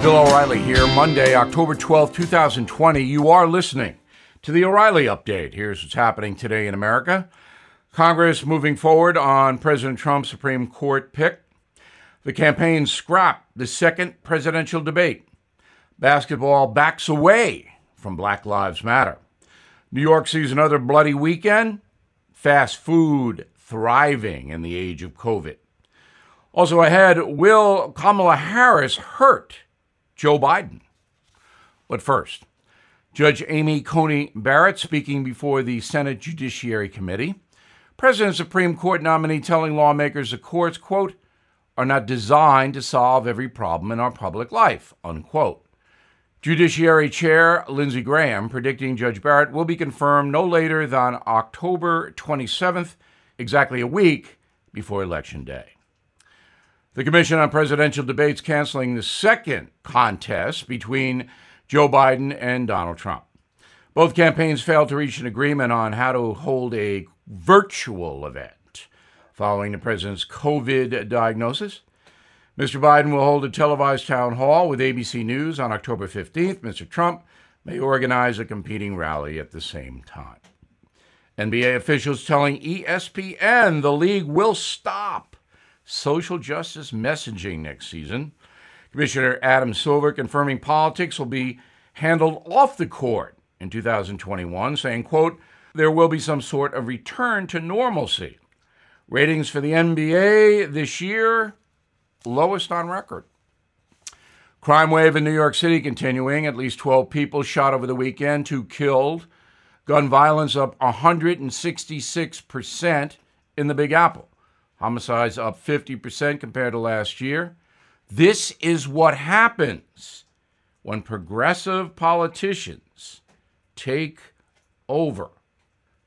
Bill O'Reilly here, Monday, October 12, 2020. You are listening to the O'Reilly Update. Here's what's happening today in America Congress moving forward on President Trump's Supreme Court pick. The campaign scrapped the second presidential debate. Basketball backs away from Black Lives Matter. New York sees another bloody weekend. Fast food thriving in the age of COVID. Also ahead, will Kamala Harris hurt Joe Biden? But first, Judge Amy Coney Barrett speaking before the Senate Judiciary Committee. President Supreme Court nominee telling lawmakers the courts, quote, are not designed to solve every problem in our public life, unquote. Judiciary Chair Lindsey Graham predicting Judge Barrett will be confirmed no later than October 27th, exactly a week before Election Day. The Commission on Presidential Debates canceling the second contest between Joe Biden and Donald Trump. Both campaigns failed to reach an agreement on how to hold a virtual event following the president's COVID diagnosis. Mr. Biden will hold a televised town hall with ABC News on October 15th. Mr. Trump may organize a competing rally at the same time. NBA officials telling ESPN the league will stop social justice messaging next season. Commissioner Adam Silver confirming politics will be handled off the court in 2021, saying, quote, there will be some sort of return to normalcy. Ratings for the NBA this year lowest on record. Crime wave in New York City continuing. At least 12 people shot over the weekend, two killed. Gun violence up 166% in the Big Apple. Homicides up 50% compared to last year. This is what happens when progressive politicians take over.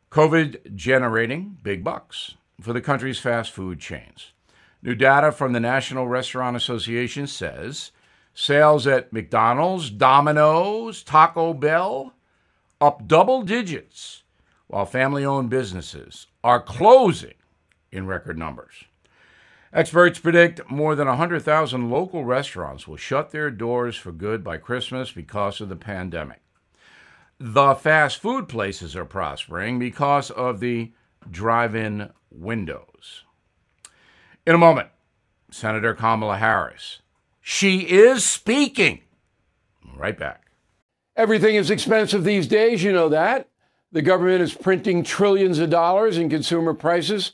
COVID generating big bucks for the country's fast food chains. New data from the National Restaurant Association says sales at McDonald's, Domino's, Taco Bell up double digits, while family owned businesses are closing in record numbers. Experts predict more than 100,000 local restaurants will shut their doors for good by Christmas because of the pandemic. The fast food places are prospering because of the drive in windows. In a moment, Senator Kamala Harris. She is speaking. Right back. Everything is expensive these days, you know that. The government is printing trillions of dollars and consumer prices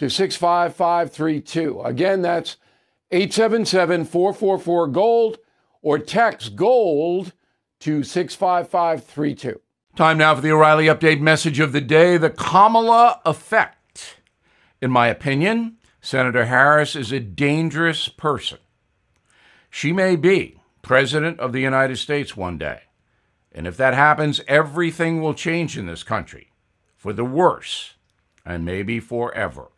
to 65532. Again, that's 877 444 GOLD, or text GOLD to 65532. Time now for the O'Reilly Update message of the day the Kamala effect. In my opinion, Senator Harris is a dangerous person. She may be President of the United States one day. And if that happens, everything will change in this country for the worse and maybe forever.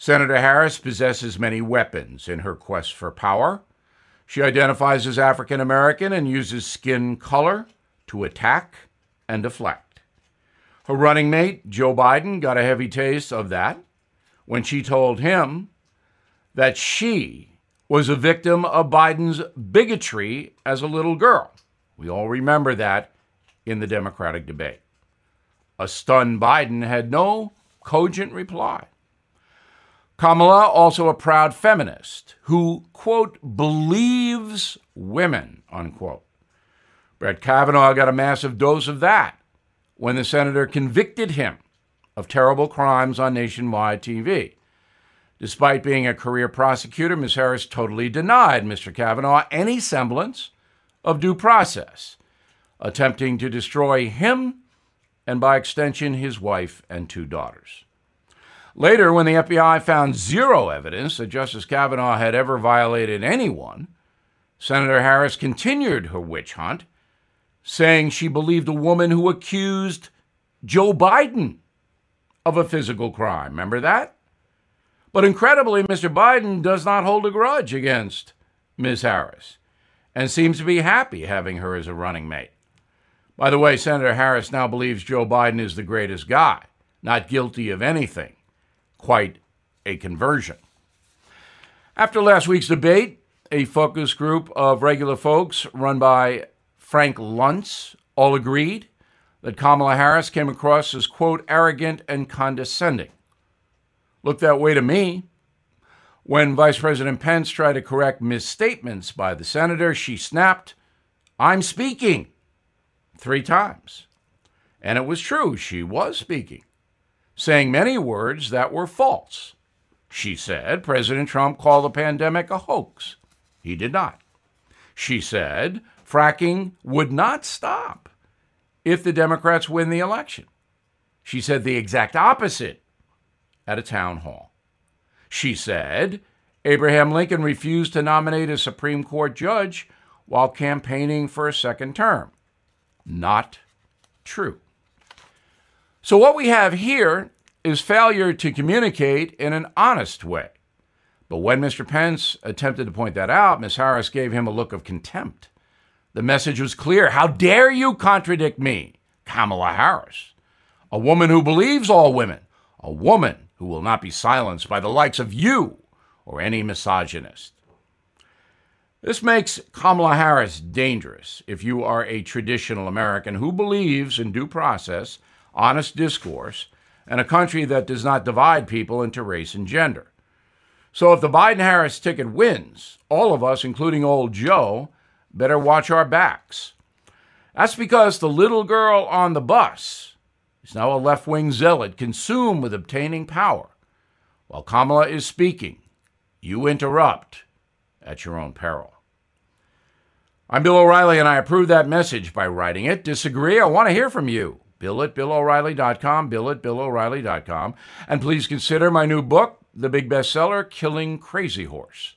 Senator Harris possesses many weapons in her quest for power. She identifies as African American and uses skin color to attack and deflect. Her running mate, Joe Biden, got a heavy taste of that when she told him that she was a victim of Biden's bigotry as a little girl. We all remember that in the Democratic debate. A stunned Biden had no cogent reply. Kamala, also a proud feminist who, quote, believes women, unquote. Brett Kavanaugh got a massive dose of that when the senator convicted him of terrible crimes on nationwide TV. Despite being a career prosecutor, Ms. Harris totally denied Mr. Kavanaugh any semblance of due process, attempting to destroy him and, by extension, his wife and two daughters. Later, when the FBI found zero evidence that Justice Kavanaugh had ever violated anyone, Senator Harris continued her witch hunt, saying she believed a woman who accused Joe Biden of a physical crime. Remember that? But incredibly, Mr. Biden does not hold a grudge against Ms. Harris and seems to be happy having her as a running mate. By the way, Senator Harris now believes Joe Biden is the greatest guy, not guilty of anything quite a conversion. After last week's debate, a focus group of regular folks run by Frank Luntz all agreed that Kamala Harris came across as, quote, arrogant and condescending. Looked that way to me. When Vice President Pence tried to correct misstatements by the senator, she snapped, I'm speaking, three times. And it was true, she was speaking saying many words that were false. She said President Trump called the pandemic a hoax. He did not. She said fracking would not stop if the Democrats win the election. She said the exact opposite at a town hall. She said Abraham Lincoln refused to nominate a Supreme Court judge while campaigning for a second term. Not true. So, what we have here is failure to communicate in an honest way. But when Mr. Pence attempted to point that out, Ms. Harris gave him a look of contempt. The message was clear How dare you contradict me, Kamala Harris, a woman who believes all women, a woman who will not be silenced by the likes of you or any misogynist. This makes Kamala Harris dangerous if you are a traditional American who believes in due process, honest discourse, and a country that does not divide people into race and gender. So if the Biden Harris ticket wins, all of us, including old Joe, better watch our backs. That's because the little girl on the bus is now a left wing zealot consumed with obtaining power. While Kamala is speaking, you interrupt at your own peril. I'm Bill O'Reilly, and I approve that message by writing it. Disagree? I want to hear from you. Bill at BillO'Reilly.com, Bill at BillO'Reilly.com. And please consider my new book, the big bestseller, Killing Crazy Horse.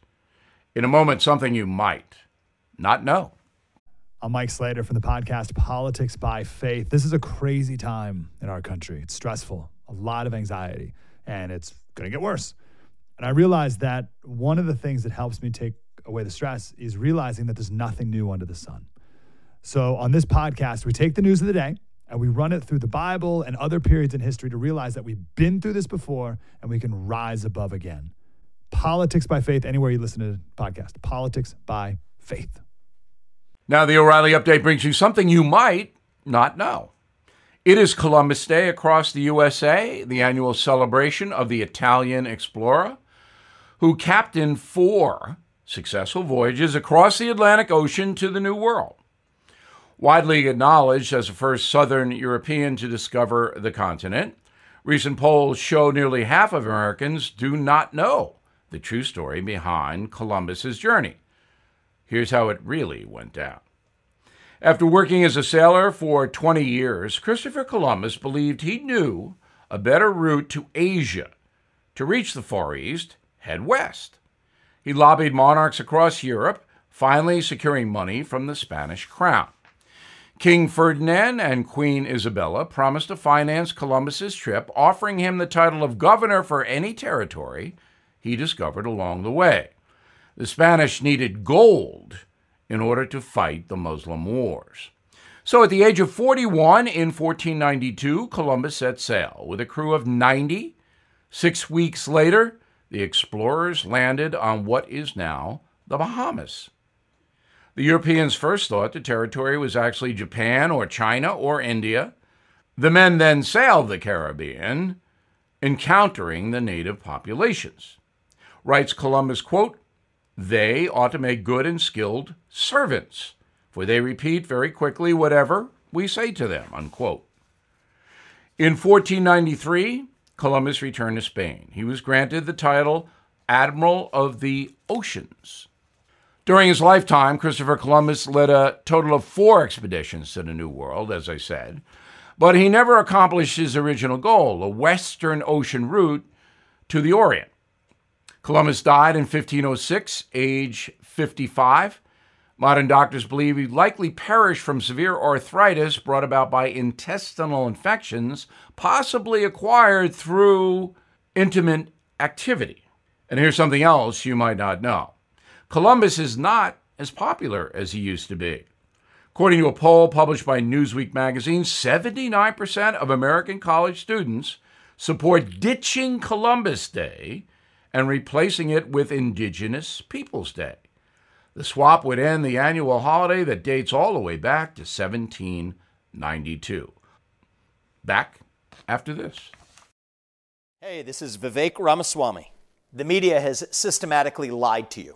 In a moment, something you might not know. I'm Mike Slater from the podcast Politics by Faith. This is a crazy time in our country. It's stressful, a lot of anxiety, and it's going to get worse. And I realized that one of the things that helps me take away the stress is realizing that there's nothing new under the sun. So on this podcast, we take the news of the day and we run it through the Bible and other periods in history to realize that we've been through this before and we can rise above again. Politics by faith, anywhere you listen to the podcast. Politics by faith. Now, the O'Reilly update brings you something you might not know. It is Columbus Day across the USA, the annual celebration of the Italian explorer who captained four successful voyages across the Atlantic Ocean to the New World widely acknowledged as the first Southern European to discover the continent. Recent polls show nearly half of Americans do not know the true story behind Columbus's journey. Here's how it really went down. After working as a sailor for 20 years, Christopher Columbus believed he knew a better route to Asia. To reach the Far East, head west. He lobbied monarchs across Europe, finally securing money from the Spanish crown. King Ferdinand and Queen Isabella promised to finance Columbus's trip, offering him the title of governor for any territory he discovered along the way. The Spanish needed gold in order to fight the Muslim wars. So at the age of 41 in 1492, Columbus set sail with a crew of 90. Six weeks later, the explorers landed on what is now the Bahamas. The Europeans first thought the territory was actually Japan or China or India. The men then sailed the Caribbean, encountering the native populations. Writes Columbus, quote, they ought to make good and skilled servants, for they repeat very quickly whatever we say to them. Unquote. In 1493, Columbus returned to Spain. He was granted the title Admiral of the Oceans. During his lifetime, Christopher Columbus led a total of four expeditions to the New World, as I said, but he never accomplished his original goal, a Western Ocean route to the Orient. Columbus died in 1506, age 55. Modern doctors believe he likely perished from severe arthritis brought about by intestinal infections, possibly acquired through intimate activity. And here's something else you might not know Columbus is not as popular as he used to be. According to a poll published by Newsweek magazine, 79% of American college students support ditching Columbus Day and replacing it with Indigenous Peoples Day. The swap would end the annual holiday that dates all the way back to 1792. Back after this. Hey, this is Vivek Ramaswamy. The media has systematically lied to you.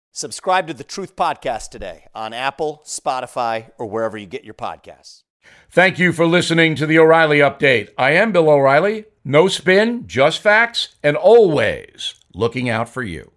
Subscribe to the Truth Podcast today on Apple, Spotify, or wherever you get your podcasts. Thank you for listening to the O'Reilly Update. I am Bill O'Reilly. No spin, just facts, and always looking out for you.